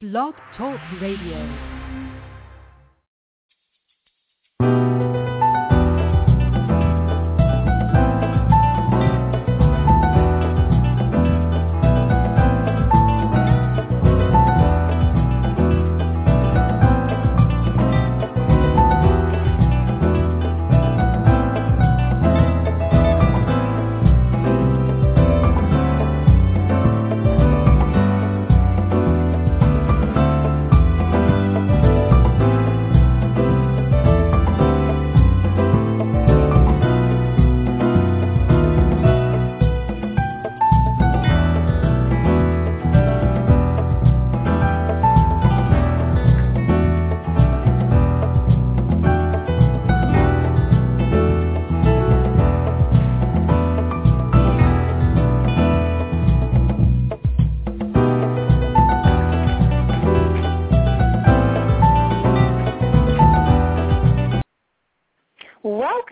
Blog Talk Radio.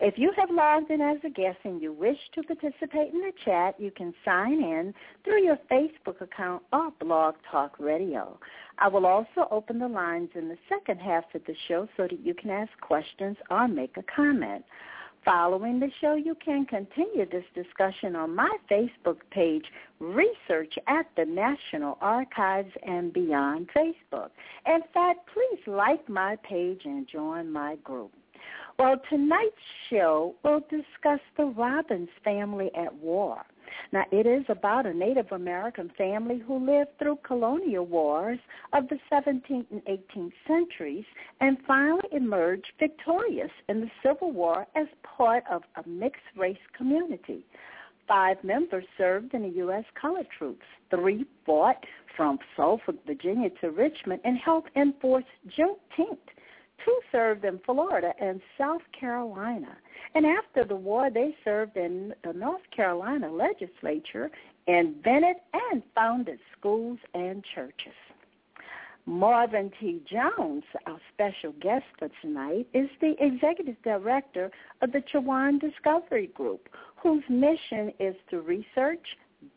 If you have logged in as a guest and you wish to participate in the chat, you can sign in through your Facebook account or Blog Talk Radio. I will also open the lines in the second half of the show so that you can ask questions or make a comment. Following the show, you can continue this discussion on my Facebook page, Research at the National Archives and Beyond Facebook. In fact, please like my page and join my group. Well, tonight's show will discuss the Robbins family at war. Now, it is about a Native American family who lived through colonial wars of the 17th and 18th centuries and finally emerged victorious in the Civil War as part of a mixed-race community. Five members served in the U.S. colored troops. Three fought from Suffolk, Virginia to Richmond and helped enforce Juneteenth. Two served in Florida and South Carolina. And after the war, they served in the North Carolina legislature, invented and founded schools and churches. Marvin T. Jones, our special guest for tonight, is the executive director of the Chowan Discovery Group, whose mission is to research,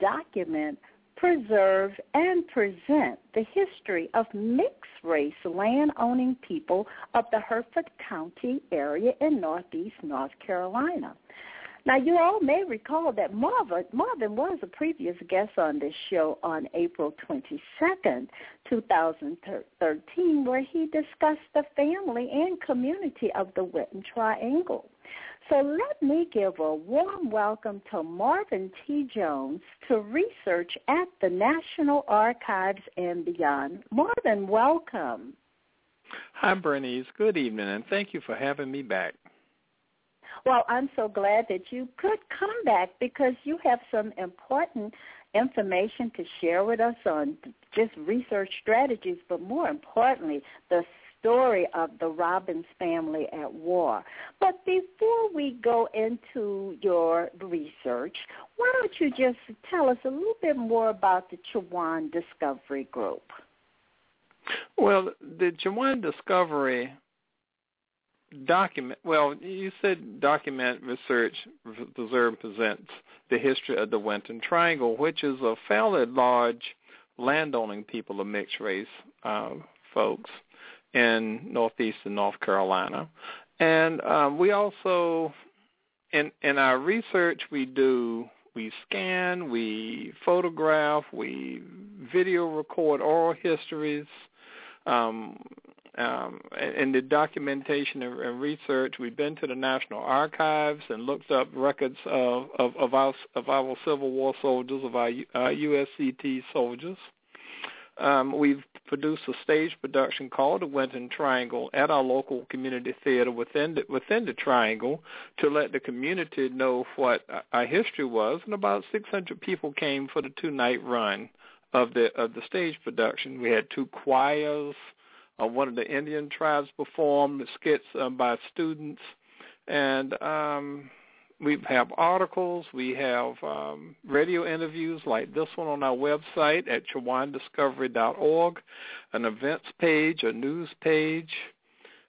document, preserve, and present the history of mixed-race land-owning people of the Hertford County area in northeast North Carolina. Now, you all may recall that Marvin, Marvin was a previous guest on this show on April 22nd, 2013, where he discussed the family and community of the Winton Triangle. So let me give a warm welcome to Marvin T. Jones to research at the National Archives and beyond. Marvin, welcome. Hi, Bernice. Good evening, and thank you for having me back. Well, I'm so glad that you could come back because you have some important information to share with us on just research strategies, but more importantly, the story of the Robbins family at war. But before we go into your research, why don't you just tell us a little bit more about the Chowan Discovery Group? Well, the Chowan Discovery document well you said document research preserve presents the history of the Winton Triangle, which is a fairly large landowning people of mixed race uh, folks in northeastern North Carolina. And um, we also, in in our research, we do we scan, we photograph, we video record oral histories. Um, um, in the documentation and, research, we've been to the National Archives and looked up records of, of, of our of our Civil War soldiers, of our, our USCT soldiers. Um, we've produced a stage production called The Winton Triangle at our local community theater within the, within the Triangle to let the community know what our history was. And about 600 people came for the two-night run of the of the stage production. We had two choirs. Uh, one of the Indian tribes performed skits um, by students, and um, we have articles, we have um, radio interviews like this one on our website at chowandiscovery.org, an events page, a news page,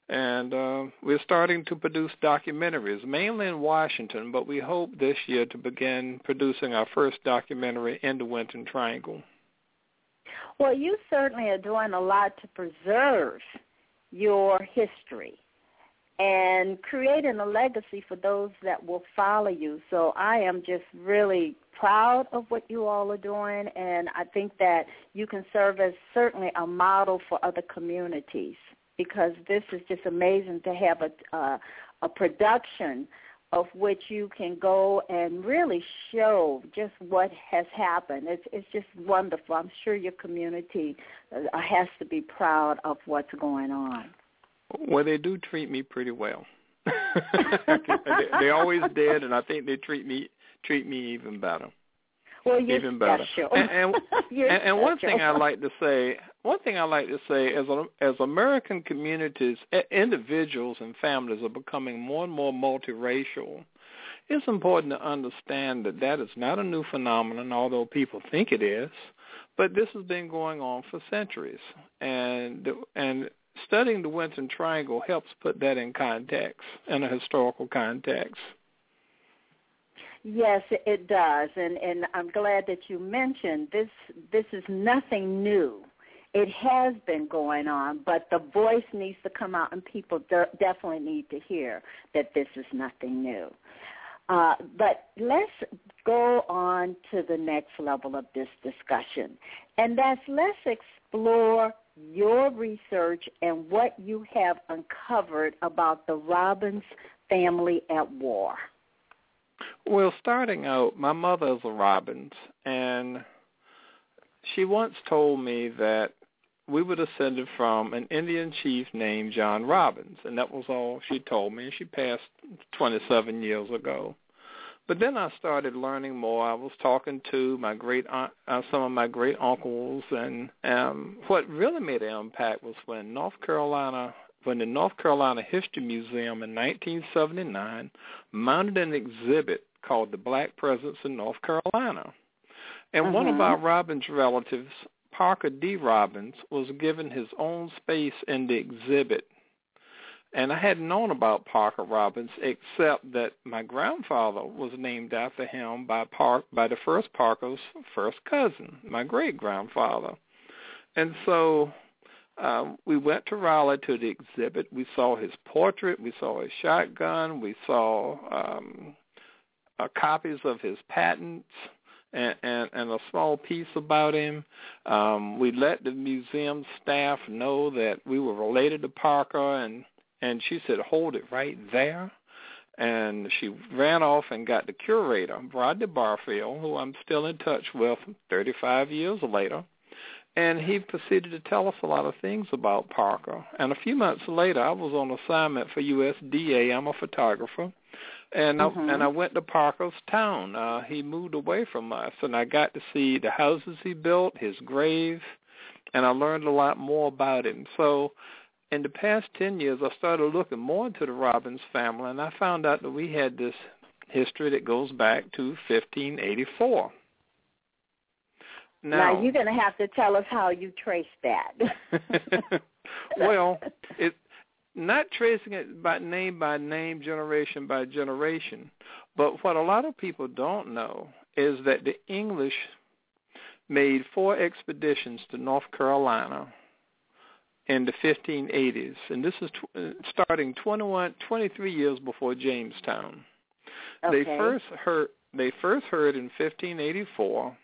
and uh, we're starting to produce documentaries, mainly in Washington, but we hope this year to begin producing our first documentary in the Winton Triangle. Well, you certainly are doing a lot to preserve your history and creating a legacy for those that will follow you. So I am just really proud of what you all are doing, and I think that you can serve as certainly a model for other communities because this is just amazing to have a uh, a production of which you can go and really show just what has happened. It's it's just wonderful. I'm sure your community uh, has to be proud of what's going on. Well, they do treat me pretty well. they, they always did, and I think they treat me treat me even better. Well, you're even better. special. And, and, and, and one thing I like to say, one thing I like to say, as as American communities, individuals and families are becoming more and more multiracial. It's important to understand that that is not a new phenomenon, although people think it is. But this has been going on for centuries, and and studying the Winton Triangle helps put that in context, in a historical context. Yes, it does, and and I'm glad that you mentioned this. This is nothing new. It has been going on, but the voice needs to come out, and people de- definitely need to hear that this is nothing new. Uh, but let's go on to the next level of this discussion, and that's let's explore your research and what you have uncovered about the Robbins family at war. Well, starting out, my mother is a Robbins, and she once told me that we were descended from an Indian chief named John Robbins, and that was all she told me. And she passed 27 years ago. But then I started learning more. I was talking to my great aunt, uh, some of my great uncles, and um, what really made an impact was when North Carolina, when the North Carolina History Museum in 1979 mounted an exhibit called the Black Presence in North Carolina, and mm-hmm. one of our Robbins relatives, Parker D. Robbins, was given his own space in the exhibit and I hadn't known about Parker Robbins except that my grandfather was named after him by Park by the first Parker's first cousin, my great grandfather. And so um, we went to Raleigh to the exhibit. We saw his portrait. We saw his shotgun. We saw um, uh, copies of his patents and, and, and a small piece about him. Um, we let the museum staff know that we were related to Parker and and she said, hold it right there. And she ran off and got the curator, Rodney Barfield, who I'm still in touch with 35 years later. And he proceeded to tell us a lot of things about Parker. And a few months later, I was on assignment for USDA. I'm a photographer. And mm-hmm. I and I went to Parker's town. Uh, he moved away from us, and I got to see the houses he built, his grave, and I learned a lot more about him. So in the past 10 years, I started looking more into the Robbins family, and I found out that we had this history that goes back to 1584. Now, now you're going to have to tell us how you traced that. well, it not tracing it by name by name, generation by generation, but what a lot of people don't know is that the English made four expeditions to North Carolina in the 1580s, and this is tw- uh, starting 21, 23 years before Jamestown. Okay. They first heard they first heard in 1584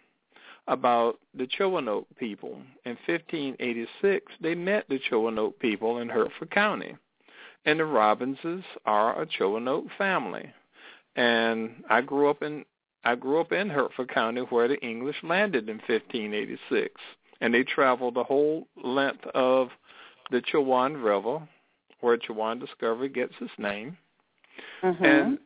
about the Chowanoke people. In 1586, they met the Chowanoke people in Hertford County, and the Robbinses are a Chowanoke family. And I grew up in I grew up in Hertford County where the English landed in 1586, and they traveled the whole length of the Chowan River, where Chowan Discovery gets its name, mm-hmm. and,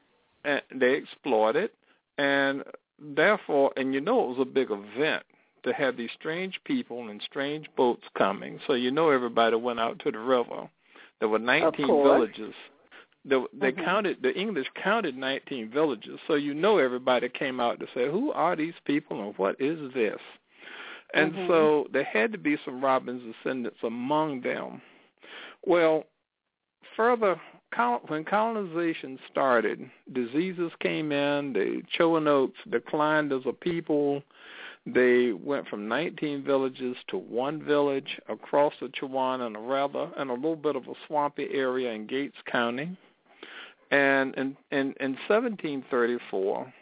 and they explored it, and therefore, and you know it was a big event to have these strange people and strange boats coming. So you know everybody went out to the river. There were 19 villages. The, they Mhm. counted the English counted 19 villages, so you know everybody came out to say, "Who are these people and what is this?" And Mhm. so there had to be some Robbins' descendants among them. Well, further when colonization started, diseases came in. The Chowanoks declined as a people. They went from 19 villages to one village across the Chowan and a rather in a little bit of a swampy area in Gates County. And in in, in 1734,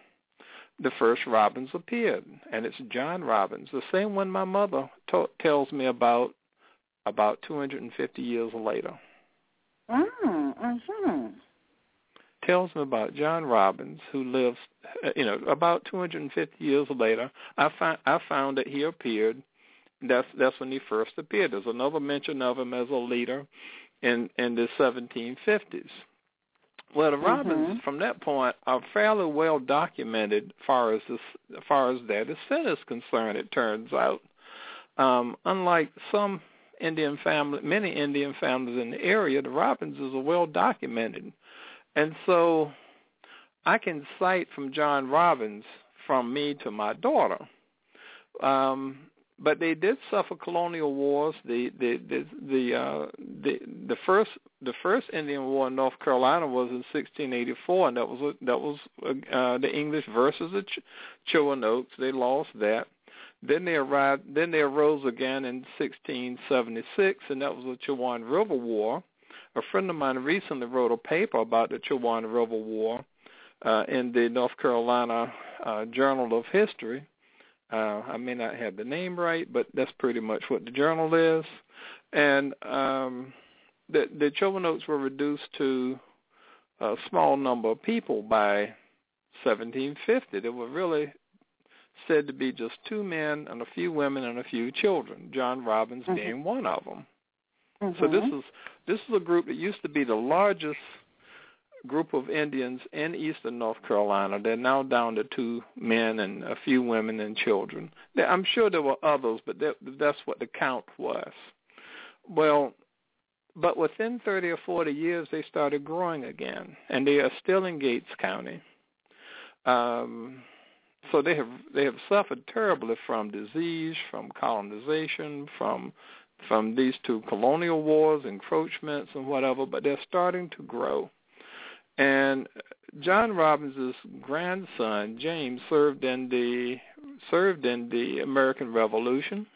the first Robbins appeared, and it's John Robbins, the same one my mother to- tells me about about 250 years later. Mm, mhm. tells me about John Robbins, who lives, uh, you know, about 250 years later. I found I found that he appeared. That's that's when he first appeared. There's another mention of him as a leader in in the 1750s. Well, the Robbins Mhm. from that point are fairly well documented, as far as this, as far as their descent is concerned. It turns out, um, unlike some Indian family, many Indian families in the area, the Robbins is well documented. And so I can cite from John Robbins from me to my daughter. Um, but they did suffer colonial wars. The the the the uh, the the first the first Indian War in North Carolina was in 1684, and that was that was uh, the English versus the Ch- Chowanoks. They lost that. Then they arrived. Then they arose again in 1676, and that was the Chowan River War. A friend of mine recently wrote a paper about the Chowan River War uh, in the North Carolina uh, Journal of History. Uh, I may not have the name right, but that's pretty much what the journal is. And um, the the Chowanoks were reduced to a small number of people by 1750. There were really said to be just two men and a few women and a few children. John Robbins Mhm. being one of them. Mhm. So this is this is a group that used to be the largest group of Indians in eastern North Carolina. They're now down to two men and a few women and children. I'm sure there were others, but that's what the count was. Well, but within 30 or 40 years, they started growing again, and they are still in Gates County. Um, so they have they have suffered terribly from disease, from colonization, from from these two colonial wars, encroachments, and whatever. But they're starting to grow. And John Robbins' grandson James served in the served in the American Revolution.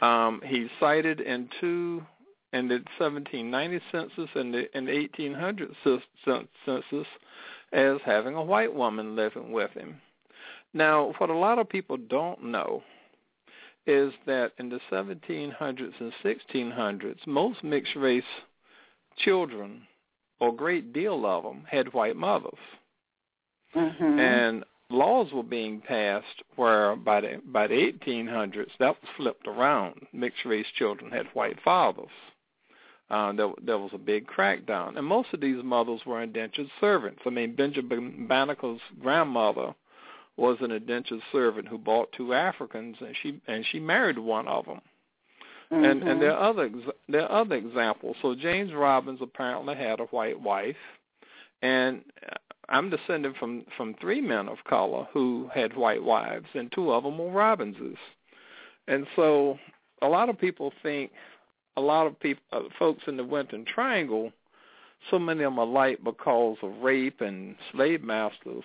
Um, he's cited in two in the 1790 census and the in the 1800 census as having a white woman living with him. Now, what a lot of people don't know is that in the 1700s and 1600s, most mixed race children, or a great deal of them, had white mothers. Mhm. And laws were being passed where by the by the 1800s that was flipped around. Mixed race children had white fathers. Uh, there, there was a big crackdown, and most of these mothers were indentured servants. I mean, Benjamin Banneker's grandmother was an indentured servant who bought two Africans, and she and she married one of them. And and there are other there are other examples. So James Robbins apparently had a white wife, and I'm descended from from three men of color who had white wives, and two of them were Robbinses. And so a lot of people think a lot of people uh, folks in the Winton Triangle, so many of them are light because of rape and slave masters,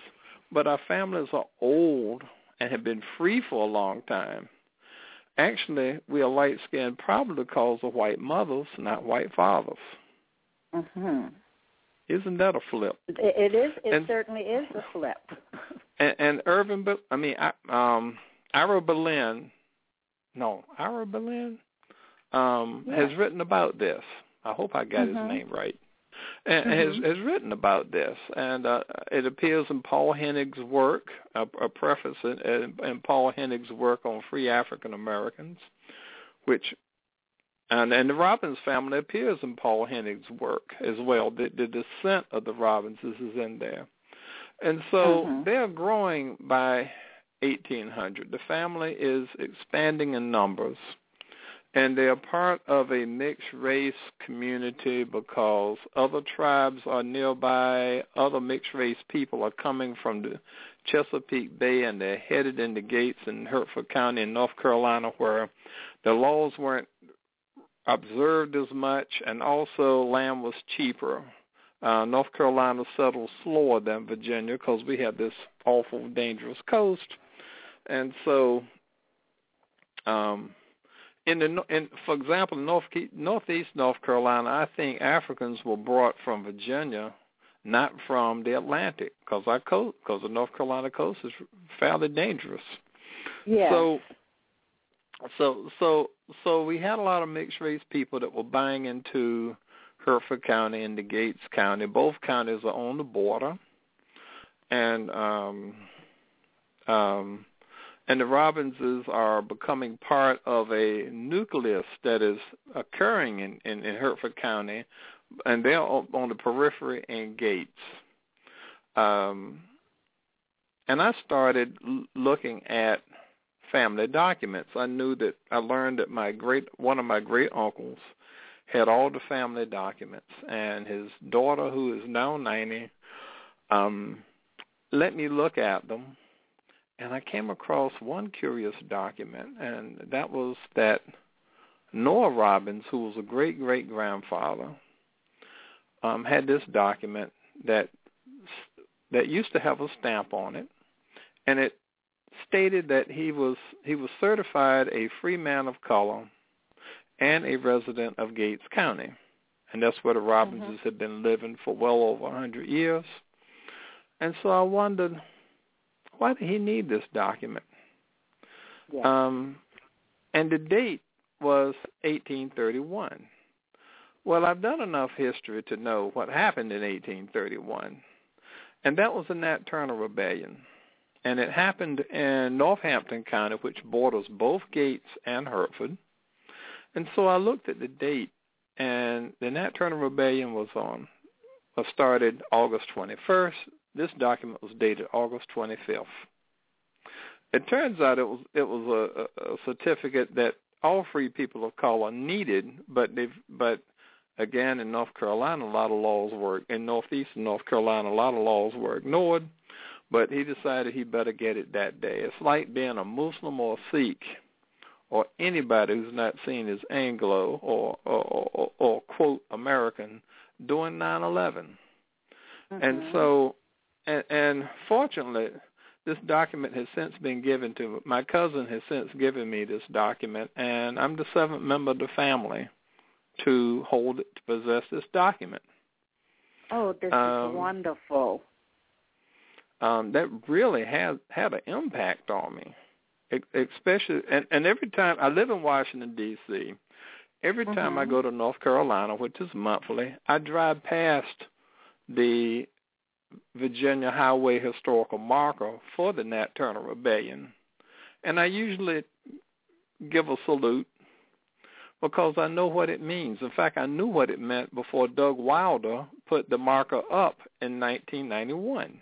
but our families are old and have been free for a long time. Actually, we are light skinned probably because of white mothers, not white fathers. Mhm. Isn't that a flip? It, is. It And- certainly is a flip. And, and Irvin, I mean, I- um, Ira Berlin, no, Ira Berlin, um, Yeah. has written about this. I hope I got Mhm. his name right. And Mhm. has has written about this, and uh, it appears in Paul Heinegg's work, a, a preface in, in, in Paul Heinegg's work on free African Americans, which and and the Robbins family appears in Paul Heinegg's work as well. The, the descent of the Robbinses is in there, and so Mhm. they are growing by 1800. The family is expanding in numbers, and they are part of a mixed race community because other tribes are nearby, other mixed race people are coming from the Chesapeake Bay and they're headed into gates in Hertford County in North Carolina where the laws weren't observed as much and also land was cheaper. Uh, North Carolina settled slower than Virginia because we had this awful, dangerous coast. And so um, in the in for example north northeast North Carolina, I think Africans were brought from Virginia, not from the Atlantic, because our coast, because the North Carolina coast is fairly dangerous. Yeah. So, so so so we had a lot of mixed race people that were buying into Hertford County and the Gates County. Both counties are on the border, and um, um, and the Robbinses are becoming part of a nucleus that is occurring in, in, in Hertford County, and they're on the periphery and Gates. Um, and I started looking at family documents. I knew that I learned that my great one of my great uncles had all the family documents, and his daughter, who is now ninety, um, let me look at them and I came across one curious document, and that was that Noah Robbins, who was a great great grandfather, um, had this document that that used to have a stamp on it, and it stated that he was he was certified a free man of color and a resident of Gates County, and that's where the Robbinses mm-hmm. had been living for well over a hundred years. And so I wondered why did he need this document? Yeah. Um, and the date was 1831. Well, I've done enough history to know what happened in 1831, and that was the Nat Turner Rebellion. And it happened in Northampton County, which borders both Gates and Hertford. And so I looked at the date, and the Nat Turner Rebellion was on, was started August 21st, this document was dated August 25th. It turns out it was it was a, a certificate that all free people of color needed, but they've but again in North Carolina a lot of laws were in northeastern North Carolina a lot of laws were ignored, but he decided he better get it that day. It's like being a Muslim or a Sikh or anybody who's not seen as Anglo or or, or, or quote American doing 9/11. Mm-hmm. And so and, and fortunately, this document has since been given to my cousin has since given me this document, and I'm the seventh member of the family to hold it to possess this document. Oh, this um, is wonderful. Um, that really has had an impact on me, especially and, and every time I live in Washington D.C. Every time mm-hmm. I go to North Carolina, which is monthly, I drive past the Virginia Highway Historical Marker for the Nat Turner Rebellion. And I usually give a salute because I know what it means. In fact, I knew what it meant before Doug Wilder put the marker up in 1991.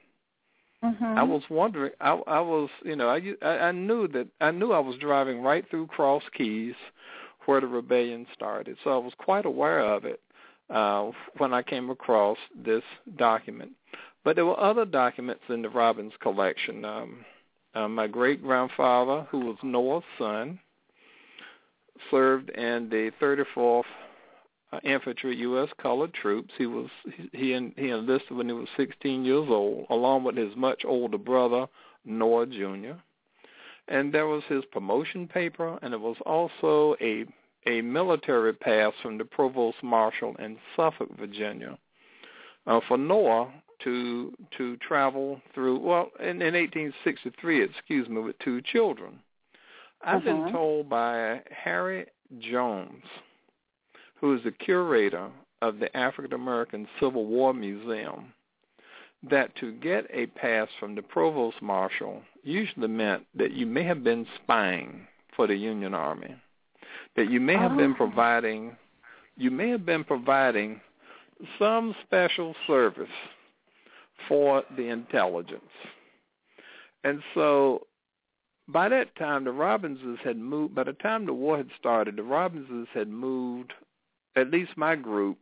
Mm-hmm. I was wondering. I, I was, you know, I, I knew that I knew I was driving right through Cross Keys, where the rebellion started. So I was quite aware of it uh, when I came across this document. But there were other documents in the Robbins collection. Um, uh, my great grandfather, who was Noah's son, served in the 34th uh, Infantry U.S. Colored Troops. He was he he, enlisted when he was 16 years old, along with his much older brother Noah Jr. And there was his promotion paper, and it was also a a military pass from the provost marshal in Suffolk, Virginia. Uh, for Noah, to to travel through well in, in 1863 excuse me with two children i've uh-huh. been told by harry jones who is the curator of the african american civil war museum that to get a pass from the provost marshal usually meant that you may have been spying for the union army that you may have been oh. providing you may have been providing some special service for the intelligence. And so by that time, the Robbinses had moved. By the time the war had started, the Robbinses had moved. At least my group.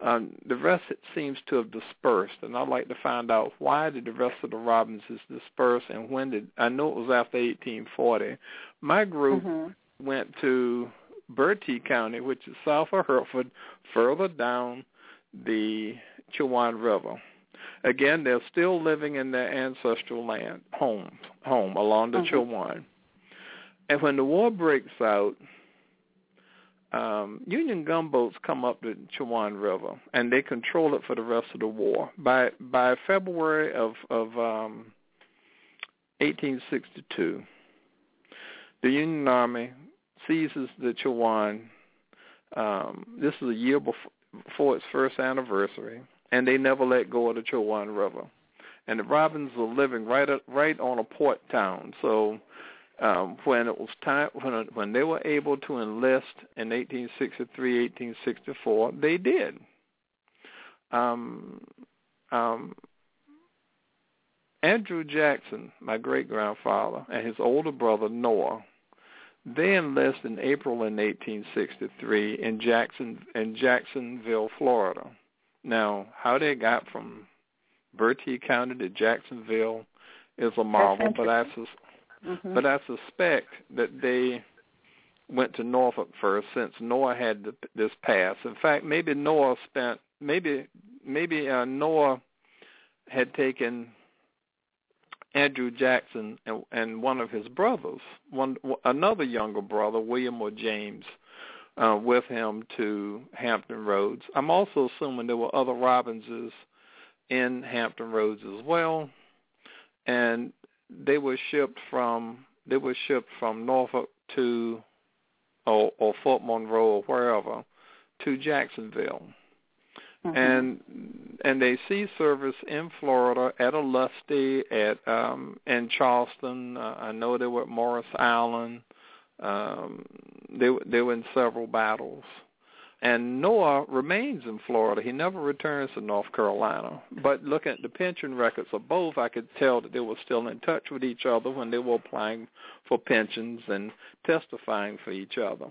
Um, the rest it seems to have dispersed, and I'd like to find out why did the rest of the Robbinses disperse, and when did I know it was after 1840. My group mm-hmm. went to Bertie County, which is south of Hertford, further down the Chowan River. Again, they're still living in their ancestral land, home, home along the mm-hmm. Chowan. And when the war breaks out, um, Union gunboats come up the Chowan River, and they control it for the rest of the war. By by February of of um, 1862, the Union Army seizes the Chowan. Um, this is a year before, before its first anniversary, and they never let go of the Chowan River. And the Robbins were living right at, right on a port town. So um, when it was time when when they were able to enlist in 1863, 1864, they did. Um, um, Andrew Jackson, my great grandfather, and his older brother Noah, they enlist in April in 1863 in Jackson in Jacksonville, Florida. Now, how they got from Bertie County to Jacksonville is a marvel, but I sus- mm-hmm. but I suspect that they went to Norfolk first, since Noah had the, this pass. In fact, maybe Noah spent maybe maybe uh, Noah had taken Andrew Jackson and, and one of his brothers, one another younger brother, William or James, uh, with him to Hampton Roads. I'm also assuming there were other Robbinses in Hampton Roads as well, and they were shipped from they were shipped from Norfolk to or, or Fort Monroe or wherever to Jacksonville. Mm-hmm. And and they see service in Florida at Olustee at um in Charleston. Uh, I know they were at Morris Island, um, they they were in several battles, and Noah remains in Florida. He never returns to North Carolina. But looking at the pension records of both, I could tell that they were still in touch with each other when they were applying for pensions and testifying for each other.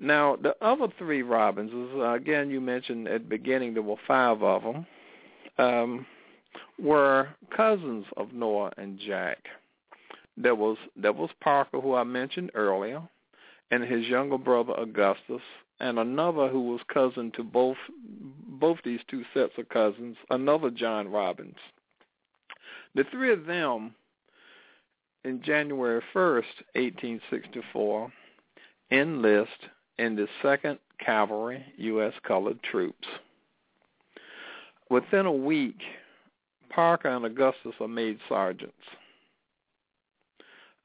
Now, the other three Robbinses, uh, again, you mentioned at the beginning there were five of them, um, were cousins of Noah and Jack. There was there was Parker, who I mentioned earlier, and his younger brother Augustus, and another who was cousin to both both these two sets of cousins, another John Robbins. The three of them, in January 1st, 1864, enlist in the 2nd Cavalry U.S. Colored Troops. Within a week, Parker and Augustus are made sergeants.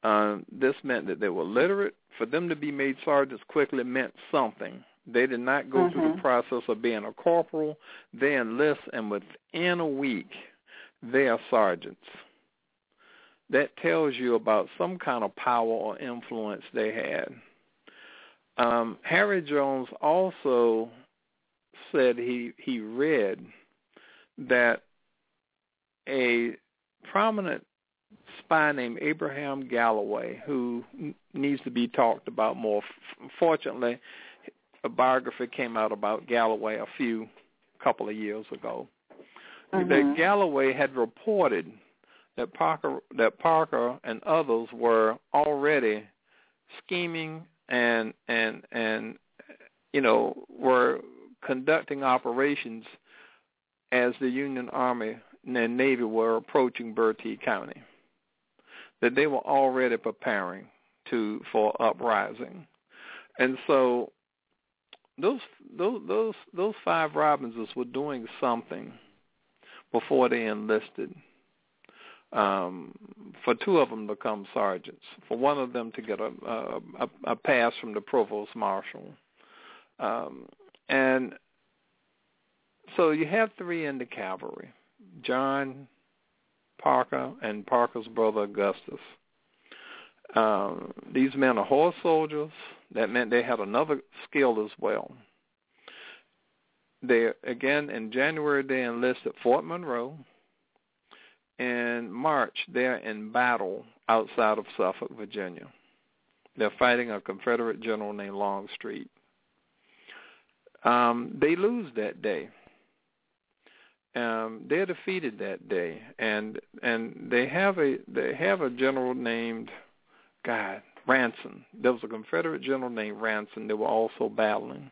Uh, this meant that they were literate. For them to be made sergeants quickly meant something. They did not go mm-hmm. through the mm-hmm. process of being a corporal. They enlist, and within a week, they are sergeants. That tells you about some kind of power or influence they had. Um, Harry Jones also said he he read that a prominent spy named Abraham Galloway, who needs to be talked about more. Fortunately, a biography came out about Galloway a few couple of years ago. Mm-hmm. That Galloway had reported that Parker that Parker and others were already scheming and and and you know were conducting operations as the Union Army and Navy were approaching Bertie County that they were already preparing to for uprising, and so those those those those five Robbinses were doing something before they enlisted. Um, for two of them to become sergeants, for one of them to get a a, a pass from the provost marshal, um, and so you have three in the cavalry: John, Parker and Parker's brother Augustus. Um, these men are horse soldiers. That meant they had another skill as well. They again in January they enlisted at Fort Monroe. in March, they're in battle outside of Suffolk, Virginia. They're fighting a Confederate general named Longstreet. Um, they lose that day. Um, they're defeated that day, and and they have a they have a general named God Ransom. There was a Confederate general named Ransom. They were also battling,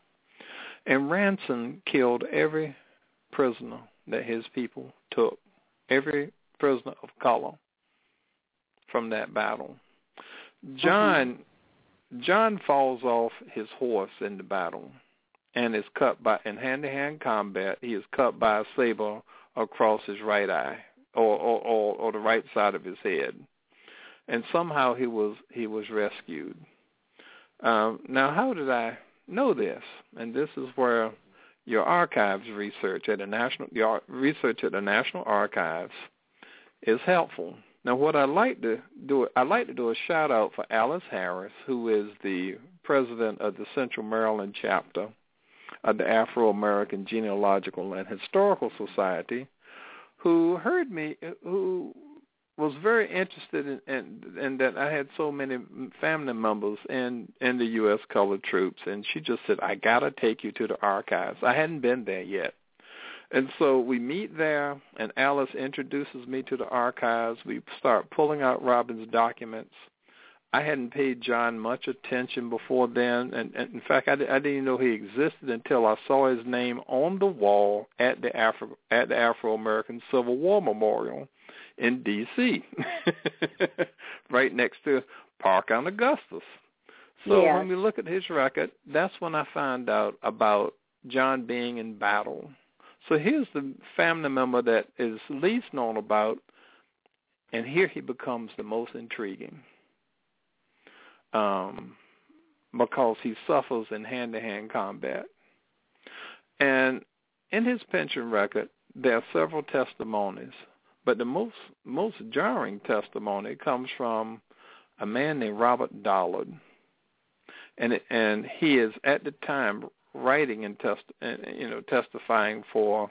and Ransom killed every prisoner that his people took, every prisoner of color from that battle. John. John falls off his horse in the battle and is cut by in hand-to-hand combat. He is cut by a saber across his right eye, or or, or, or the right side of his head, and somehow he was he was rescued. Um, now, how did I know this? And this is where your archives research at the national your research at the National Archives is helpful. Now, what I like to do, I like to do a shout out for Alice Harris, who is the president of the Central Maryland chapter of the Afro American Genealogical and Historical Society, who heard me, who was very interested in, in, in that I had so many family members in in the U.S. colored troops, and she just said, "I gotta take you to the archives." I hadn't been there yet, and so we meet there, and Alice introduces me to the archives. We start pulling out Robbins' documents, I hadn't paid John much attention before then, and, and in fact, I, I didn't even know he existed until I saw his name on the wall at the Afro at the Afro American Civil War Memorial in D.C., right next to Park on Augustus. So yes. when we look at his record, that's when I find out about John being in battle. So here's the family member that is least known about, and here he becomes the most intriguing um, because he suffers in hand-to-hand combat. And in his pension record, there are several testimonies, but the most most jarring testimony comes from a man named Robert Dollard, and and he is at the time writing and test you know testifying for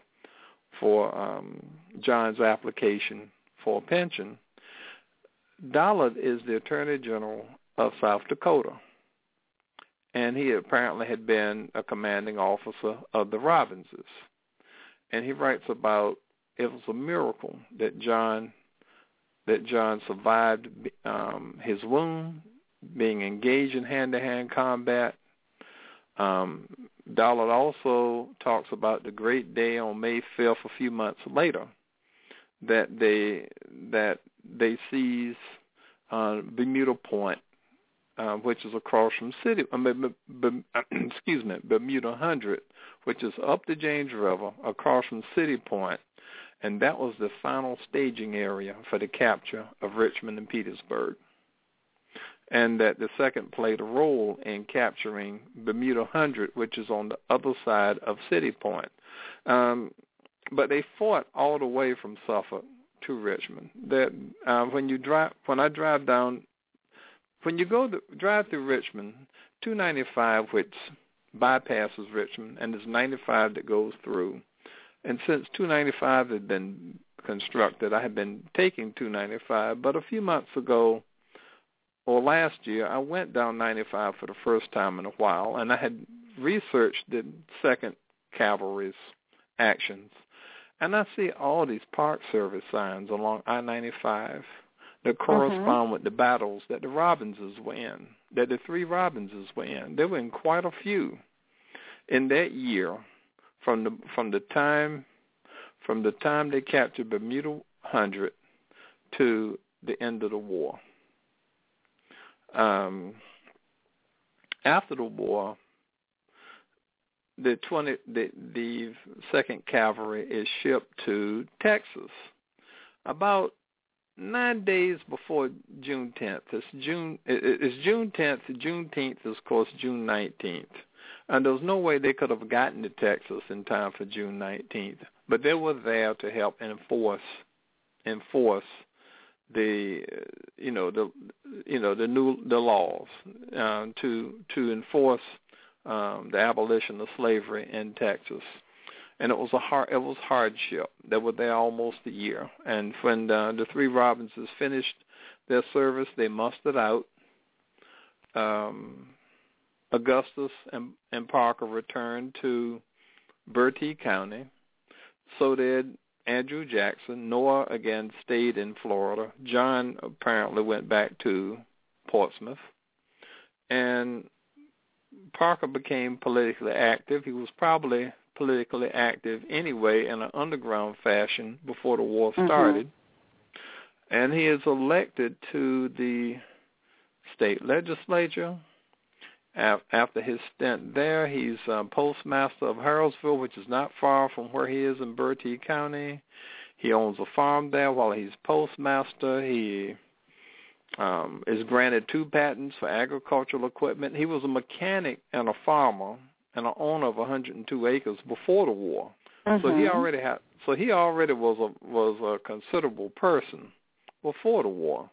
for um, John's application for a pension. Dollard is the Attorney General of South Dakota. And he apparently had been a commanding officer of the Robbinses. And he writes about it was a miracle that John that John survived um, his wound, being engaged in hand-to-hand combat. Um, Dollard also talks about the great day on May 5th, a few months later, that they that they seized uh, Bermuda Point uh, which is across from City, I mean, excuse me, Bermuda Hundred, which is up the James River across from City Point, and that was the final staging area for the capture of Richmond and Petersburg. And that the second played a role in capturing Bermuda Hundred, which is on the other side of City Point. Um, but they fought all the way from Suffolk to Richmond. That uh, when you drive, when I drive down when you go to, drive through Richmond, 295, which bypasses Richmond, and there's 95 that goes through. And since 295 had been constructed, I had been taking 295. But a few months ago, or last year, I went down 95 for the first time in a while, and I had researched the Second Cavalry's actions. And I see all these Park Service signs along I-95 that correspond mm-hmm. with the battles that the Robbinses were in, that the three Robbinses were in. There were in quite a few in that year from the from the time from the time they captured Bermuda Hundred to the end of the war. Um, after the war, the twenty the the Second Cavalry is shipped to Texas. About nine days before June 10th. It's June. It's June 10th. Juneteenth is, of course, June 19th. And there was no way they could have gotten to Texas in time for June 19th. But they were there to help enforce enforce the you know the you know the new the laws uh, to to enforce um, the abolition of slavery in Texas. And it was a hard it was hardship. They were there almost a year, and when uh, the three Robbinses finished their service, they mustered out. Um, Augustus and, and Parker returned to Bertie County. So did Andrew Jackson. Noah again stayed in Florida. John apparently went back to Portsmouth. And Parker became politically active. He was probably politically active anyway in an underground fashion before the war Mm-hmm. started. And he is elected to the state legislature. After his stint there, he's um, postmaster of Harrellsville, which is not far from where he is in Bertie County. He owns a farm there while he's postmaster. He um, is granted two patents for agricultural equipment. He was a mechanic and a farmer and an owner of 102 acres before the war. So he Mhm. already had. So he already was a was a considerable person before the war,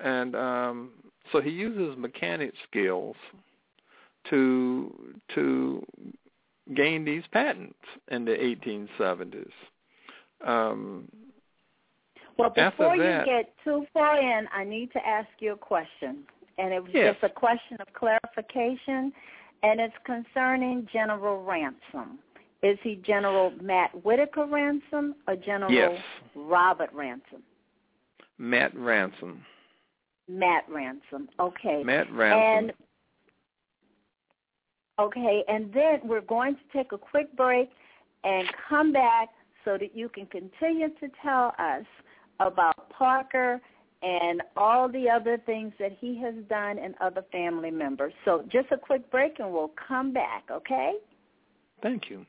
and um, so he uses mechanic skills to to gain these patents in the 1870s. Um, Well, before you get too far in, I need to ask you a question. And it was Yes. just a question of clarification, and it's concerning General Ransom. Is he General Matt Whitaker Ransom or General Yes. Robert Ransom? Matt Ransom. Matt Ransom. Okay. Matt Ransom. And okay, and then we're going to take a quick break and come back so that you can continue to tell us about Parker and all the other things that he has done and other family members. So just a quick break and we'll come back, okay? Thank you.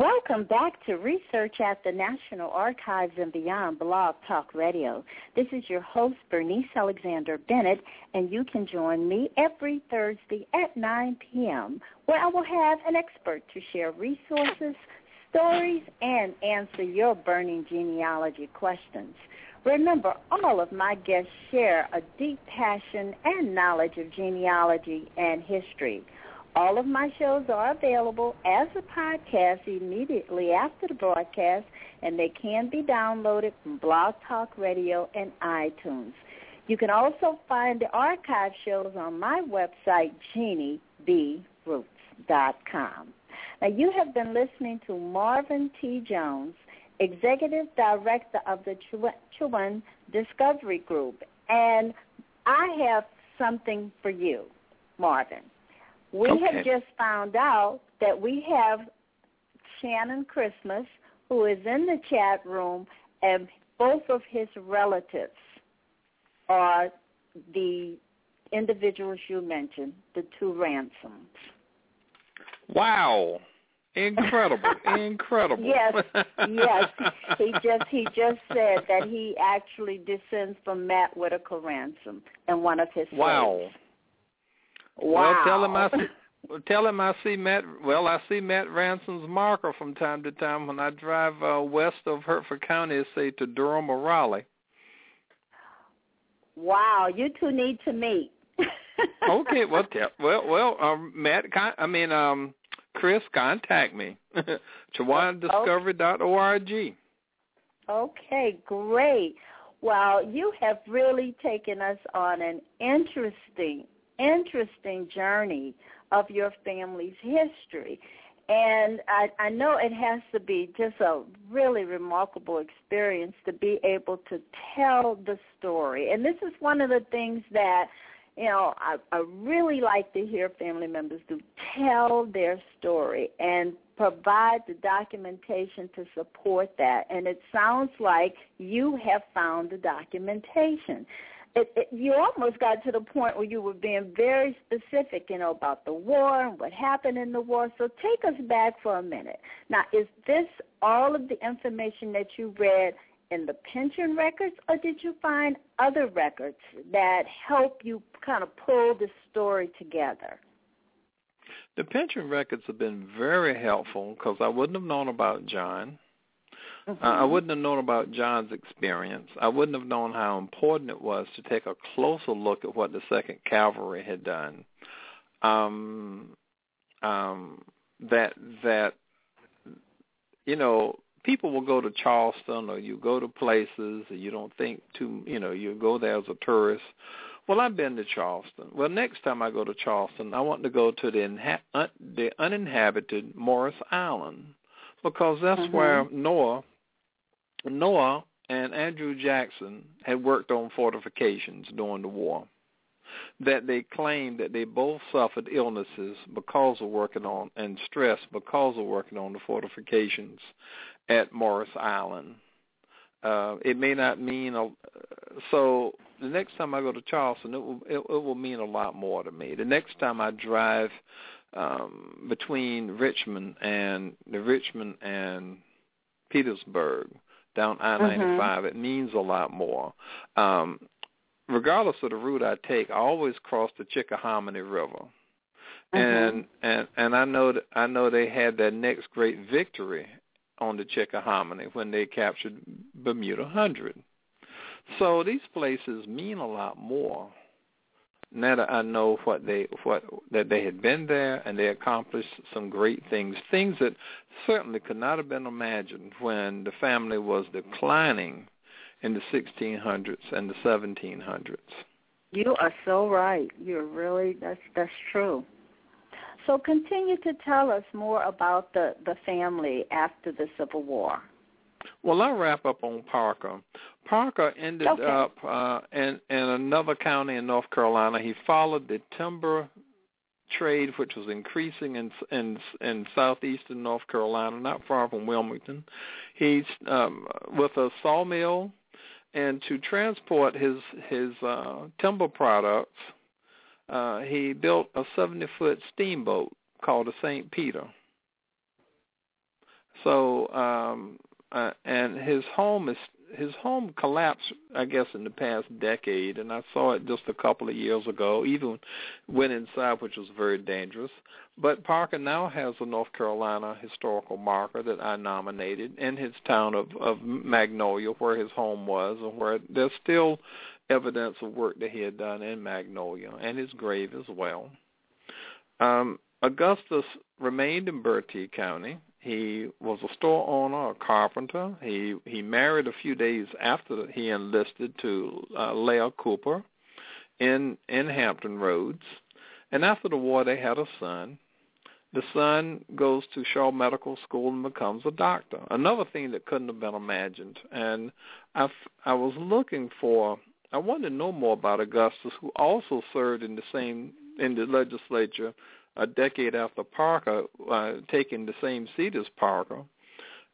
Welcome back to Research at the National Archives and Beyond Blog Talk Radio. This is your host, Bernice Alexander Bennett, and you can join me every Thursday at 9 p.m., where I will have an expert to share resources, stories, and answer your burning genealogy questions. Remember, all of my guests share a deep passion and knowledge of genealogy and history. All of my shows are available as a podcast immediately after the broadcast, and they can be downloaded from Blog Talk Radio and iTunes. You can also find the archive shows on my website, JeannieBRoots.com. Now, you have been listening to Marvin T. Jones, Executive Director of the Chowan Discovery Group, and I have something for you, Marvin. We Okay. have just found out that we have Shannon Christmas, who is in the chat room, and both of his relatives are the individuals you mentioned, the two ransoms. Wow. Incredible. Incredible. Yes, yes. He just he just said that he actually descends from Matt Whitaker Ransom and one of his Wow. slaves. Wow. Well, tell him I see, well, tell him I see Matt. Well, I see Matt Ransom's marker from time to time when I drive uh, west of Hertford County, say to Durham or Raleigh. Wow, you two need to meet. Okay, well, tell, well, well, um, Matt. Con- I mean, um, Chris, contact me. ChowanDiscovery.org. Okay, great. Well, you have really taken us on an interesting, interesting journey of your family's history. And I, I know it has to be just a really remarkable experience to be able to tell the story. And this is one of the things that, you know, I, I really like to hear family members do tell their story and provide the documentation to support that. And it sounds like you have found the documentation it, it, you almost got to the point where you were being very specific, you know, about the war and what happened in the war. So take us back for a minute. Now, is this all of the information that you read in the pension records, or did you find other records that help you kind of pull the story together? The pension records have been very helpful because I wouldn't have known about John. I wouldn't have known about John's experience. I wouldn't have known how important it was to take a closer look at what the Second Cavalry had done. Um, um, that that you know people will go to Charleston or you go to places and you don't think too you know you go there as a tourist. Well, I've been to Charleston. Well, next time I go to Charleston, I want to go to the inha- un- the uninhabited Morris Island because that's mm-hmm. where Noah Noah and Andrew Jackson had worked on fortifications during the war. That they claimed that they both suffered illnesses because of working on and stress because of working on the fortifications at Morris Island. Uh, it may not mean a, so. The next time I go to Charleston, it will it, it will mean a lot more to me. The next time I drive um, between Richmond and the Richmond and Petersburg, down I-95, mm-hmm. it means a lot more. Um, regardless of the route I take, I always cross the Chickahominy River. Mm-hmm. And and and I know that I know they had their next great victory on the Chickahominy when they captured Bermuda Hundred. So these places mean a lot more now that I know what they what that they had been there and they accomplished some great things, things that certainly could not have been imagined when the family was declining in the 1600s and the 1700s. You are so right. You're really that's that's true. So continue to tell us more about the the family after the Civil War. Well, I'll wrap up on Parker. Parker ended okay. up uh, in in another county in North Carolina. He followed the timber trade, which was increasing in in in southeastern North Carolina, not far from Wilmington. He's um, with a sawmill, and to transport his his uh, timber products, uh, he built a 70 foot steamboat called the St. Peter. So um, uh, and his home is his home collapsed, I guess, in the past decade, and I saw it just a couple of years ago. Even went inside, which was very dangerous. But Parker now has a North Carolina historical marker that I nominated in his town of, of Magnolia, where his home was, and where there's still evidence of work that he had done in Magnolia, and his grave as well. Um, Augustus remained in Bertie County, he was a store owner, a carpenter. He he married a few days after he enlisted to uh, Leah Cooper in in Hampton Roads, and after the war they had a son. The son goes to Shaw Medical School and becomes a doctor. Another thing that couldn't have been imagined. And I I was looking for I wanted to know more about Augustus, who also served in the same in the legislature a decade after Parker, uh, taking the same seat as Parker.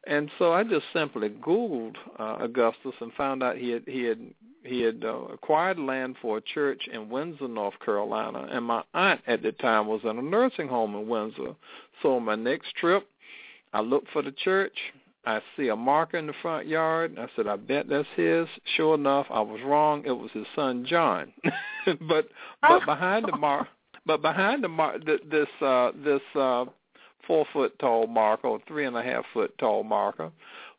And so I just simply Googled uh, Augustus and found out he had he had he had uh, acquired land for a church in Windsor, North Carolina, and my aunt at the time was in a nursing home in Windsor. So on my next trip, I looked for the church. I see a marker in the front yard. I said, I bet that's his. Sure enough, I was wrong. It was his son John. but but behind the mark but behind the mar- this uh, this uh, four foot tall marker or three and a half foot tall marker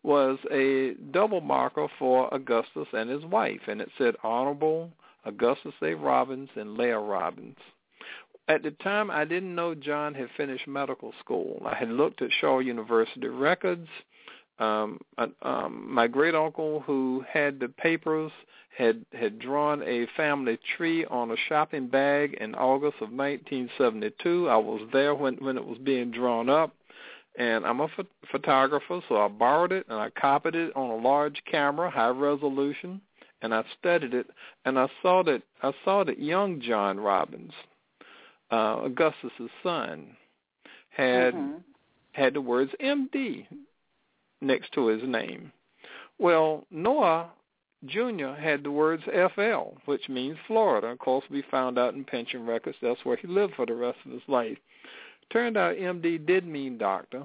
was a double marker for Augustus and his wife, and it said Honorable Augustus A. Robbins and Leah Robbins. At the time, I didn't know John had finished medical school. I had looked at Shaw University records. Um, uh, um, my great uncle who had the papers had had drawn a family tree on a shopping bag in August of 1972. I was there when when it was being drawn up, and I'm a ph- photographer, so I borrowed it and I copied it on a large camera, high resolution, and I studied it, and I saw that I saw that young John Robbins, uh, Augustus's son, had Mhm. had the words MD next to his name. Well, Noah Jr. had the words FL, which means Florida. Of course, we found out in pension records that's where he lived for the rest of his life. Turned out MD did mean doctor.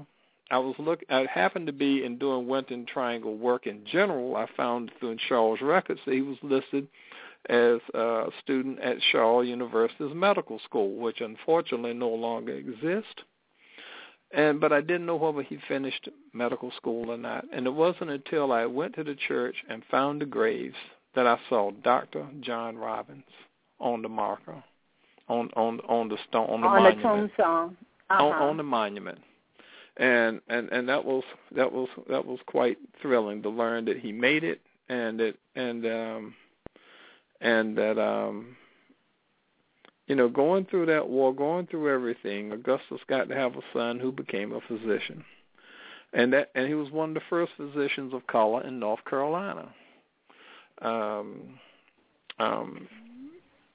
I was look. I happened to be in doing Winton Triangle work in general. I found through Shaw's records that he was listed as a student at Shaw University's medical school, which unfortunately no longer exists and but I didn't know whether he finished medical school or not. And it wasn't until I went to the church and found the graves that I saw Dr. John Robbins on the marker, on on on the stone on the monument. on monument, the tombstone. Uh-huh. on, on the monument. And and and that was that was that was quite thrilling to learn that he made it and that and um and that um you know, going through that war, going through everything, Augustus got to have a son who became a physician. And that and he was one of the first physicians of color in North Carolina. Um um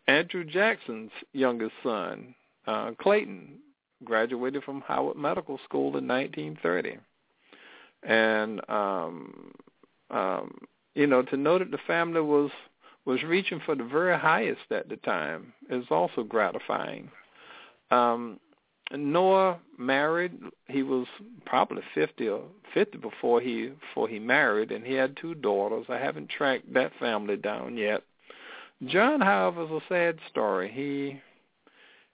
Andrew Jackson's youngest son, uh Clayton, graduated from Howard Medical School in 1930. And um um you know, to know that the family was was reaching for the very highest at the time is also gratifying. Um, Noah married. He was probably fifty or fifty before he before he married, and he had two daughters. I haven't tracked that family down yet. John, however, is a sad story. He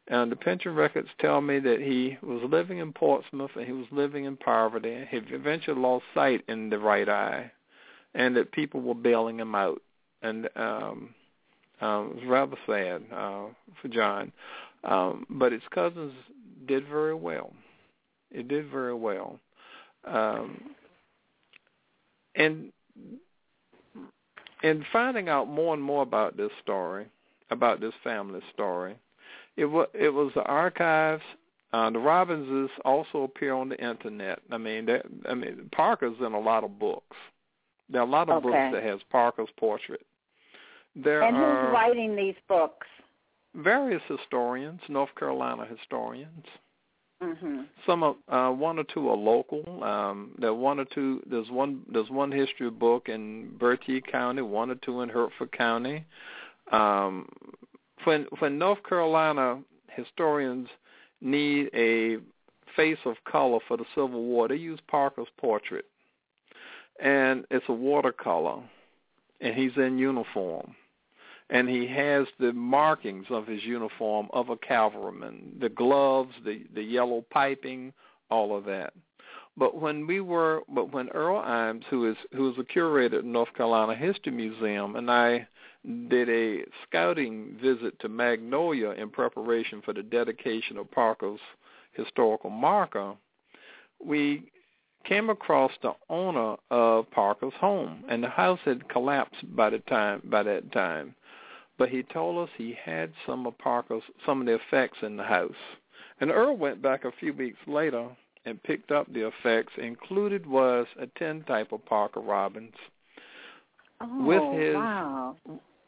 and the pension records tell me that he was living in Portsmouth and he was living in poverty. He eventually lost sight in the right eye, and that people were bailing him out and um, um, it was rather sad uh, for John. Um, but his cousins did very well. It did very well, um, and in finding out more and more about this story, about this family story, it was it was the archives. Uh, the Robbinses also appear on the internet. I mean, I mean, Parker's in a lot of books. There are a lot of Okay. books that has Parker's portrait. There and are who's writing these books? various historians, North Carolina historians. Mhm. Some of uh, one or two are local. Um, there are one or two. There's one. There's one history book in Bertie County. One or two in Hertford County. Um, when when North Carolina historians need a face of color for the Civil War, they use Parker's portrait, and it's a watercolor, and he's in uniform and he has the markings of his uniform of a cavalryman, the gloves, the the yellow piping, all of that. But when we were, but when Earl Ijames, who is who is a curator at North Carolina History Museum, and I did a scouting visit to Magnolia in preparation for the dedication of Parker's historical marker, we came across the owner of Parker's home, and the house had collapsed by the time by that time but he told us he had some of Parker's some of the effects in the house. And Earl went back a few weeks later and picked up the effects. Included was a ten tintype of Parker Robbins Oh, With his- wow.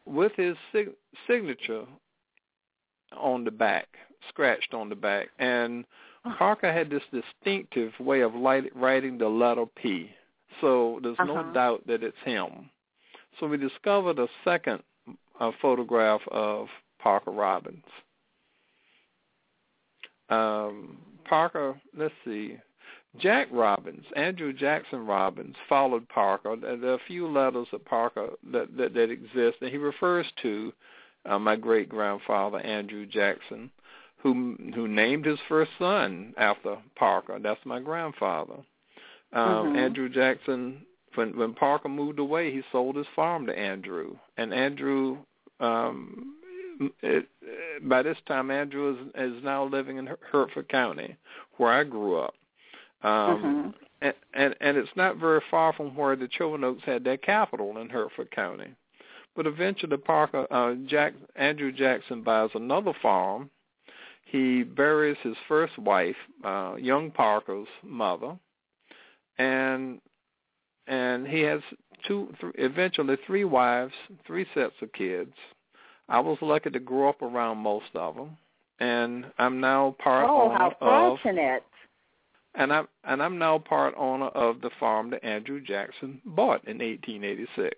with his sig- signature on the back, scratched on the back. And Parker had this distinctive way of light, writing the letter P. So there's no Uh-huh. doubt that it's him. So we discovered a second uh, photograph of Parker Robbins. Um, Parker, let's see, Jack Robbins, Andrew Jackson Robbins followed Parker. There are a few letters of Parker that that, that exist, and he refers to uh, my great grandfather Andrew Jackson, who who named his first son after Parker. That's my grandfather. Um, Mhm. Andrew Jackson. When when Parker moved away, he sold his farm to Andrew, and Andrew. Um, it, by this time, Andrew is is now living in Hertford County, where I grew up. Um, Mhm. and, and and it's not very far from where the Choanoke had their capital in Hertford County. But eventually, Parker uh, Jack Andrew Jackson buys another farm. He buries his first wife, uh, young Parker's mother, and and he has two, th- eventually three wives, three sets of kids. I was lucky to grow up around most of them, and I'm now part oh, owner how of. fortunate! And I'm and I'm now part owner of the farm that Andrew Jackson bought in 1886,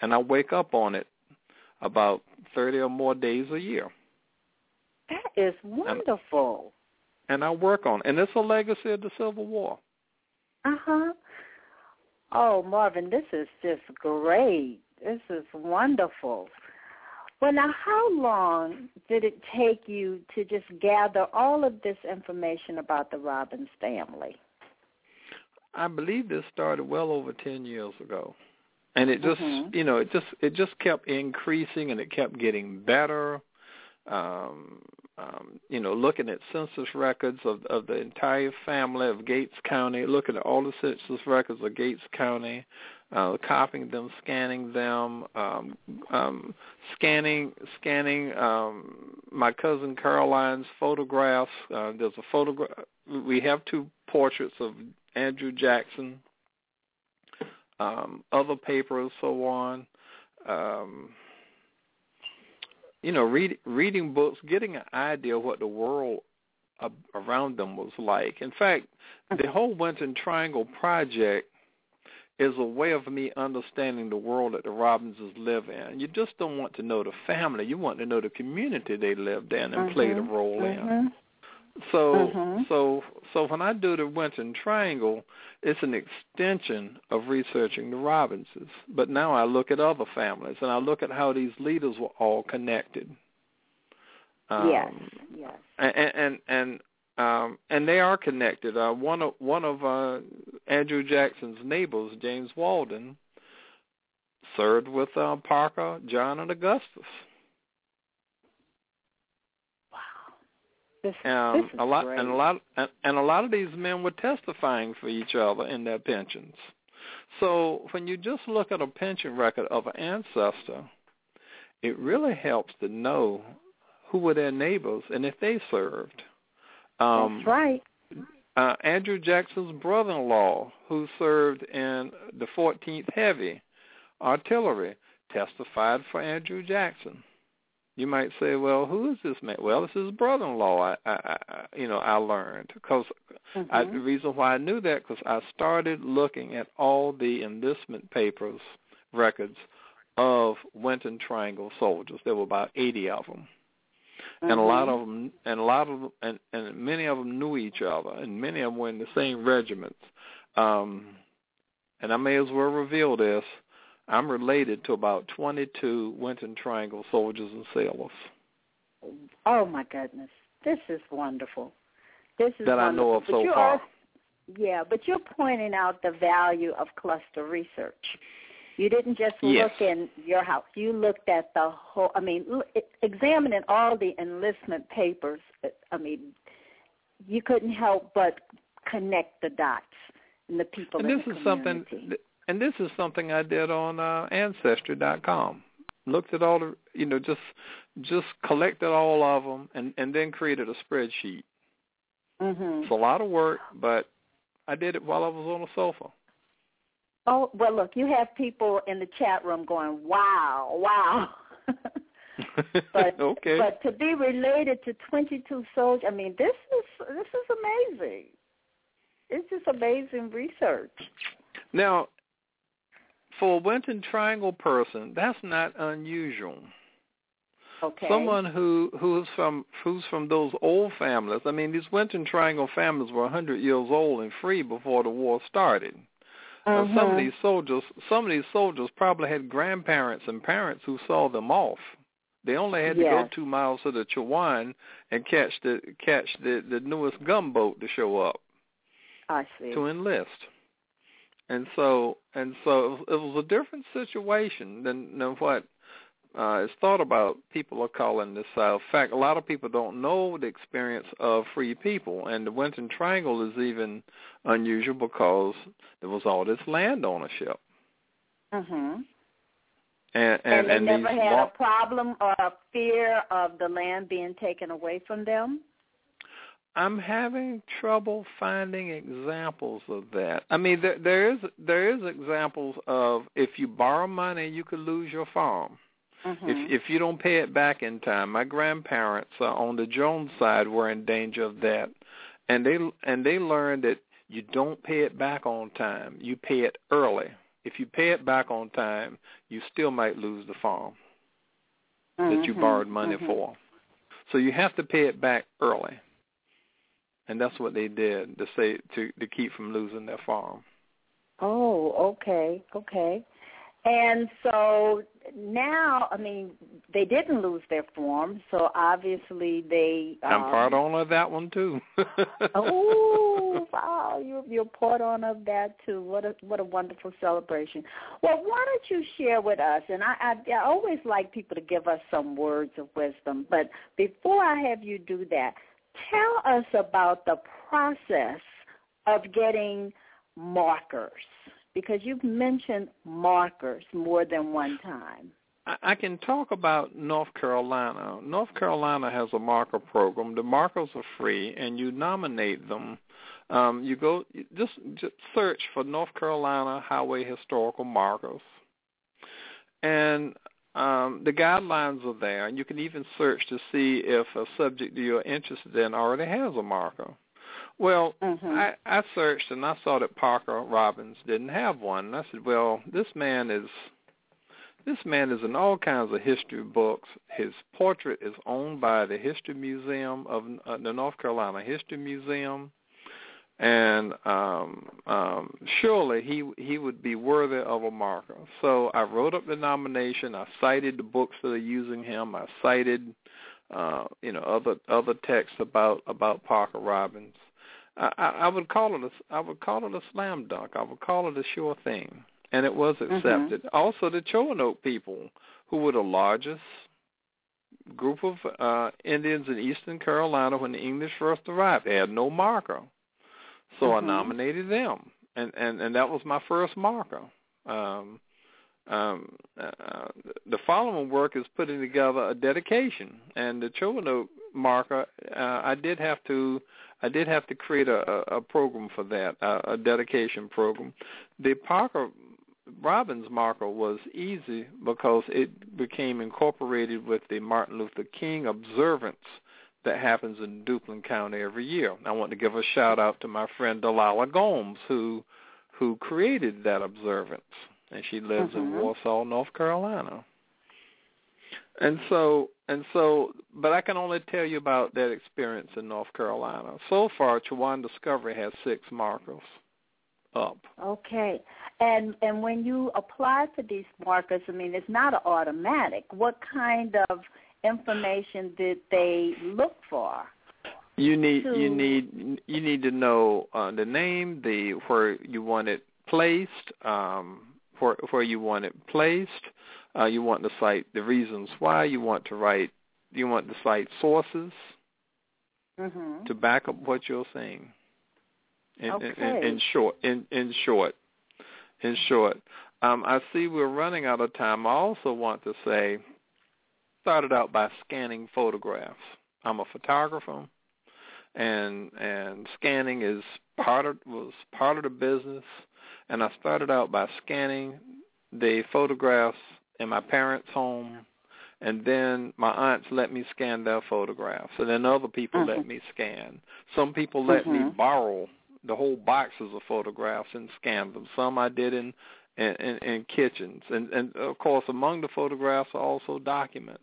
and I wake up on it about 30 or more days a year. That is wonderful. And, and I work on, it. and it's a legacy of the Civil War. Uh huh. Oh, Marvin, this is just great. This is wonderful. Well, now, how long did it take you to just gather all of this information about the Robbins family? I believe this started well over 10 years ago. And it just, mm-hmm. you know, it just it just kept increasing and it kept getting better. Um um, you know, looking at census records of of the entire family of Gates County, looking at all the census records of Gates County, uh, copying them, scanning them, um, um, scanning scanning um, my cousin Caroline's photographs. Uh, there's a photograph. We have two portraits of Andrew Jackson. Um, other papers, so on. Um, you know, read, reading books, getting an idea of what the world uh, around them was like. In fact, the whole Winton Triangle project is a way of me understanding the world that the Robinses live in. You just don't want to know the family; you want to know the community they lived in and mm-hmm. played a role mm-hmm. in. So, mm-hmm. so, so when I do the Winton Triangle, it's an extension of researching the Robinses. But now I look at other families and I look at how these leaders were all connected. Um, yes, yes. And and and um, and they are connected. Uh, one of one of uh, Andrew Jackson's neighbors, James Walden, served with uh, Parker, John, and Augustus. This, um, this a lot great. and a lot and, and a lot of these men were testifying for each other in their pensions. So when you just look at a pension record of an ancestor, it really helps to know who were their neighbors and if they served. Um, That's right. Uh, Andrew Jackson's brother-in-law, who served in the 14th Heavy Artillery, testified for Andrew Jackson you might say, well, who is this man? Well, it's his brother-in-law. I, I, I you know, I learned because mm-hmm. I, the reason why I knew that because I started looking at all the enlistment papers records of Winton Triangle soldiers. There were about eighty of them, mm-hmm. and a lot of them, and a lot of them, and, and many of them knew each other, and many of them were in the same regiments. Um, and I may as well reveal this. I'm related to about 22 Winton Triangle soldiers and sailors. Oh my goodness, this is wonderful. This is that wonderful. I know of but so far. Yeah, but you're pointing out the value of cluster research. You didn't just yes. look in your house. You looked at the whole. I mean, examining all the enlistment papers. Uh, I mean, you couldn't help but connect the dots and the people and this is community. something and this is something I did on uh, Ancestry.com. Looked at all the, you know, just just collected all of them, and and then created a spreadsheet. Mm-hmm. It's a lot of work, but I did it while I was on the sofa. Oh well, look, you have people in the chat room going, "Wow, wow." but okay. but to be related to 22 soldiers, I mean, this is this is amazing. It's just amazing research. Now, for a Winton Triangle person, that's not unusual. Okay. Someone who who's from who's from those old families. I mean, these Winton Triangle families were a 100 years old and free before the war started. Mm-hmm. Uh, some of these soldiers, some of these soldiers probably had grandparents and parents who saw them off. They only had to go two miles to the Chowan and catch the catch the the newest gunboat to show up I see. to enlist and so and so it was a different situation than than what uh, it's thought about people are calling this South. In fact, a lot of people don't know the experience of free people, and the Winton Triangle is even unusual because there was all this land ownership. Mhm. And, and, And, they and never had a problem or a fear of the land being taken away from them. I'm having trouble finding examples of that. I mean, there, there is there is examples of if you borrow money, you could lose your farm. Mhm. If if you don't pay it back in time, my grandparents uh, on the Jones side were in danger of that, and they and they learned that you don't pay it back on time. You pay it early. If you pay it back on time, you still might lose the farm that you Mhm. borrowed money Mhm. for. So you have to pay it back early, and that's what they did to say to to keep from losing their farm. Oh, okay, okay. And so now, I mean, they didn't lose their form, so obviously they. Um, I'm part owner of that one too. Oh wow, you're you're part owner of that too. What a what a wonderful celebration. Well, why don't you share with us? And I, I I always like people to give us some words of wisdom. But before I have you do that, tell us about the process of getting markers because you've mentioned markers more than one time. I can talk about North Carolina. North Carolina has a marker program. The markers are free, and you nominate them. Um, you go just, just search for North Carolina Highway Historical Markers, and um, the guidelines are there. And you can even search to see if a subject you're interested in already has a marker. Well, Mhm. I, I searched and I saw that Parker Robbins didn't have one. And I said, well, this man is this man is in all kinds of history books. His portrait is owned by the History Museum of uh, the North Carolina History Museum, and um, um, surely he he would be worthy of a marker. So I wrote up the nomination. I cited the books that are using him. I cited uh, you know other other texts about about Parker Robbins. I, I I would call it a I would call it a slam dunk. I would call it a sure thing, and it was accepted. Also, the Choanoke people, who were the largest group of uh, Indians in Eastern Carolina when the English first arrived, they had no marker, so I Mhm. nominated them, and and and that was my first marker. Um, um, uh, the following work is putting together a dedication, and the Choanoke marker. Uh, I did have to, I did have to create a, a a program for that, a, a dedication program. The Parker Robbins marker was easy because it became incorporated with the Martin Luther King observance that happens in Duplin County every year. I want to give a shout out to my friend Delilah Gomes who who created that observance and she lives in Mhm. Warsaw, North Carolina. And so and so but I can only tell you about that experience in North Carolina. So far Chowan Discovery has six markers up. Okay. And and when you apply for these markers, I mean, it's not automatic. What kind of information did they look for? You need to- you need you need to know uh, the name, the where you want it placed, um, where where you want it placed. Uh, you want to cite the reasons why. You want to write. You want to cite sources hmm to back up what you're saying. In, in, in, Okay. in short, in in short, in short, um, I see we're running out of time. I also want to say, started out by scanning photographs. I'm a photographer, and and scanning is part of was part of the business. And I started out by scanning the photographs in my parents' home, and then my aunts let me scan their photographs, and then other people let Mhm. me scan. Some people let me Mhm. borrow the whole boxes of photographs and scan them. Some I did in in, in, in kitchens, and and of course among the photographs are also documents.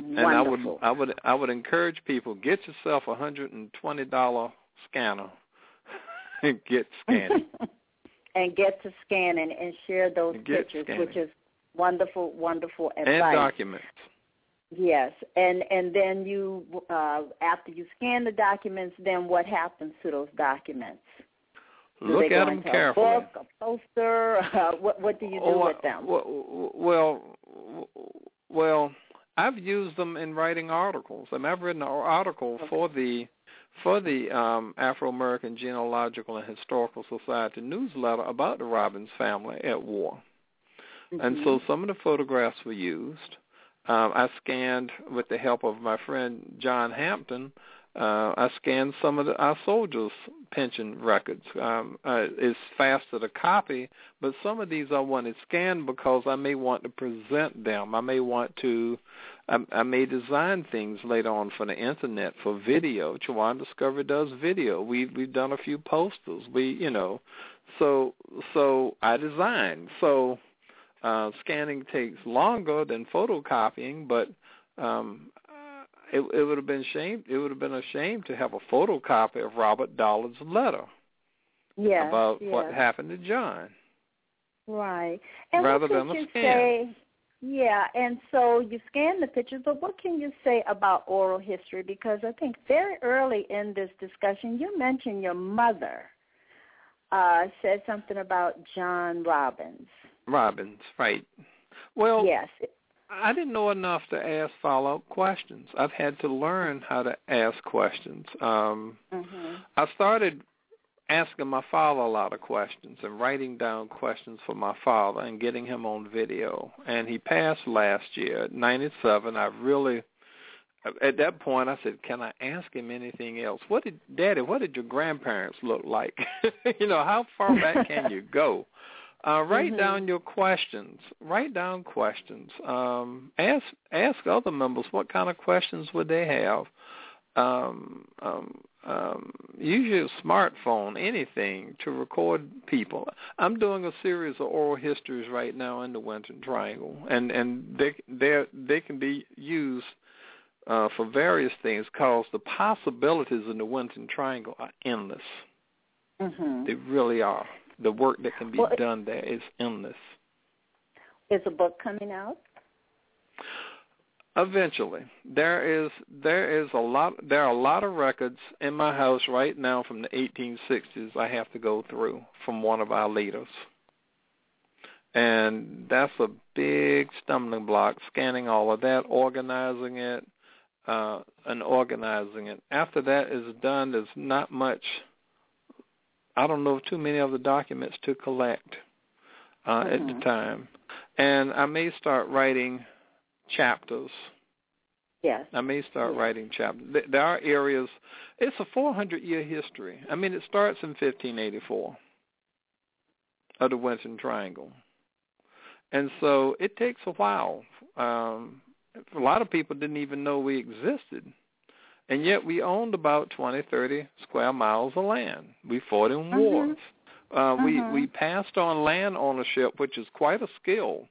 Wonderful. And I would I would I would encourage people get yourself a hundred and twenty dollar scanner and get scanning. and get to scanning and, and share those And pictures, scanning. which is wonderful, wonderful and advice. documents. Yes, and and then you uh, after you scan the documents, then what happens to those documents? Do Look at them carefully. A book, a poster. Uh, what what do you do Oh, with them? Well, well, well, I've used them in writing articles. I mean, I've written an article Okay. for the for the um, Afro American Genealogical and Historical Society newsletter about the Robbins family at war. And Mhm. so some of the photographs were used. Um, I scanned with the help of my friend John Hampton. Uh, I scanned some of the, our soldiers' pension records. Um, uh, it's faster to copy, but some of these I wanted scanned because I may want to present them. I may want to. I, I may design things later on for the internet for video. Chowan Discovery does video. We've we've done a few posters. We you know, so so I design. So uh, scanning takes longer than photocopying, but um, it, it would have been shame. It would have been a shame to have a photocopy of Robert Dollard's letter yes, about yes. what happened to John. Right. And rather than a you scan. say? Yeah, and so you scan the pictures, but what can you say about oral history? Because I think very early in this discussion, you mentioned your mother uh, said something about John Robbins. Robbins, right? Well, yes. I didn't know enough to ask follow-up questions. I've had to learn how to ask questions. Um, hmm I started asking my father a lot of questions and writing down questions for my father and getting him on video. And he passed last year at 97. I really, at that point, I said, "Can I ask him anything else? What did Daddy? What did your grandparents look like? you know, how far back can you go?" Uh, write Mhm. down your questions. Write down questions. Um, ask ask other members what kind of questions would they have. Um, um, um, use your smartphone, anything to record people. I'm doing a series of oral histories right now in the Winton Triangle, and and they they they can be used uh, for various things because the possibilities in the Winton Triangle are endless. hmm They really are. The work that can be Well, done there is endless. Is a book coming out? Eventually, there is there is a lot there are a lot of records in my house right now from the 1860s. I have to go through from one of our leaders, and that's a big stumbling block. Scanning all of that, organizing it, uh, and organizing it. After that is done, there's not much. I don't know too many of the documents to collect uh, at the Mhm. time, and I may start writing chapters. Yes. I may start Yeah. writing chapters. There are areas. It's a 400 year history. I mean, it starts in 1584 of the Winton Triangle, and so it takes a while. Um, a lot of people didn't even know we existed, and yet we owned about 20, 30 square miles of land. We fought in Mhm. wars. Uh, we Mhm. we passed on land ownership, which is quite a skill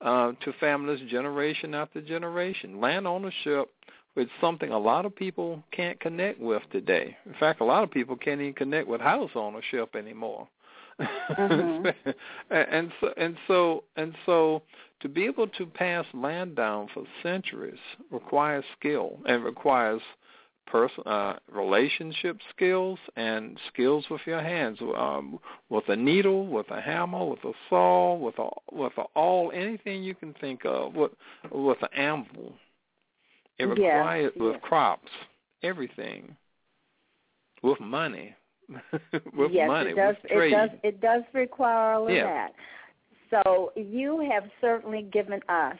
uh, to families generation after generation. Land ownership is something a lot of people can't connect with today. In fact, a lot of people can't even connect with house ownership anymore. Mhm. and so and so and so to be able to pass land down for centuries requires skill and requires person uh relationship skills and skills with your hands um with a needle with a hammer with a saw with a with a all anything you can think of with with an anvil it requires with yes. crops everything with money with yes, money it does. with trade It does. It does require all of Yeah. that. So you have certainly given us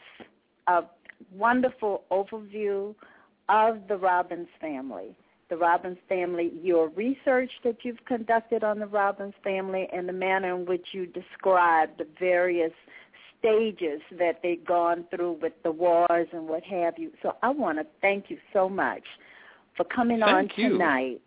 a wonderful overview of the Robbins family. The Robbins family, your research that you've conducted on the Robbins family, and the manner in which you described the various stages that they've gone through with the wars and what have you. So I want to thank you so much for coming on Thank you. tonight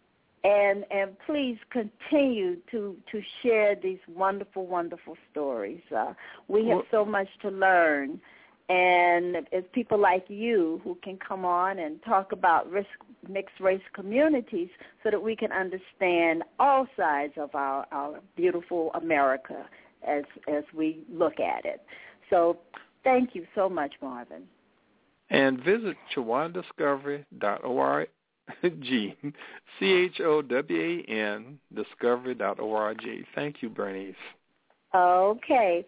and and please continue to to share these wonderful wonderful stories uh, we have Well- so much to learn and it's people like you who can come on and talk about risk mixed race communities so that we can understand all sides of our our beautiful america as as we look at it so thank you so much marvin and visit chowandiscovery.org G C H O W A N discovery.org. Thank you, Bernice. Okay.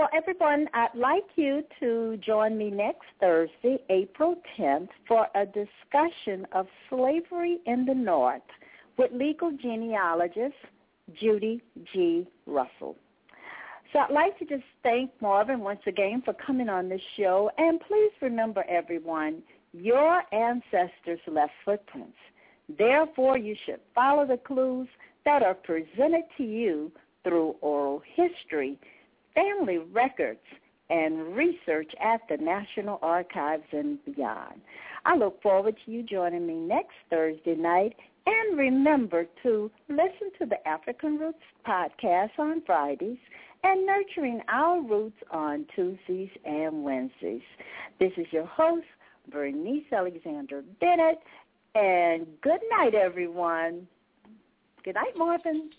Well, everyone, I'd like you to join me next Thursday, April 10th, for a discussion of slavery in the North with legal genealogist Judy G. Russell. So I'd like to just thank Marvin once again for coming on this show. And please remember, everyone, your ancestors left footprints. Therefore, you should follow the clues that are presented to you through oral history, family records, and research at the National Archives and beyond. I look forward to you joining me next Thursday night. And remember to listen to the African Roots podcast on Fridays and Nurturing Our Roots on Tuesdays and Wednesdays. This is your host, Bernice Alexander Bennett, and good night, everyone. Good night, Marvin.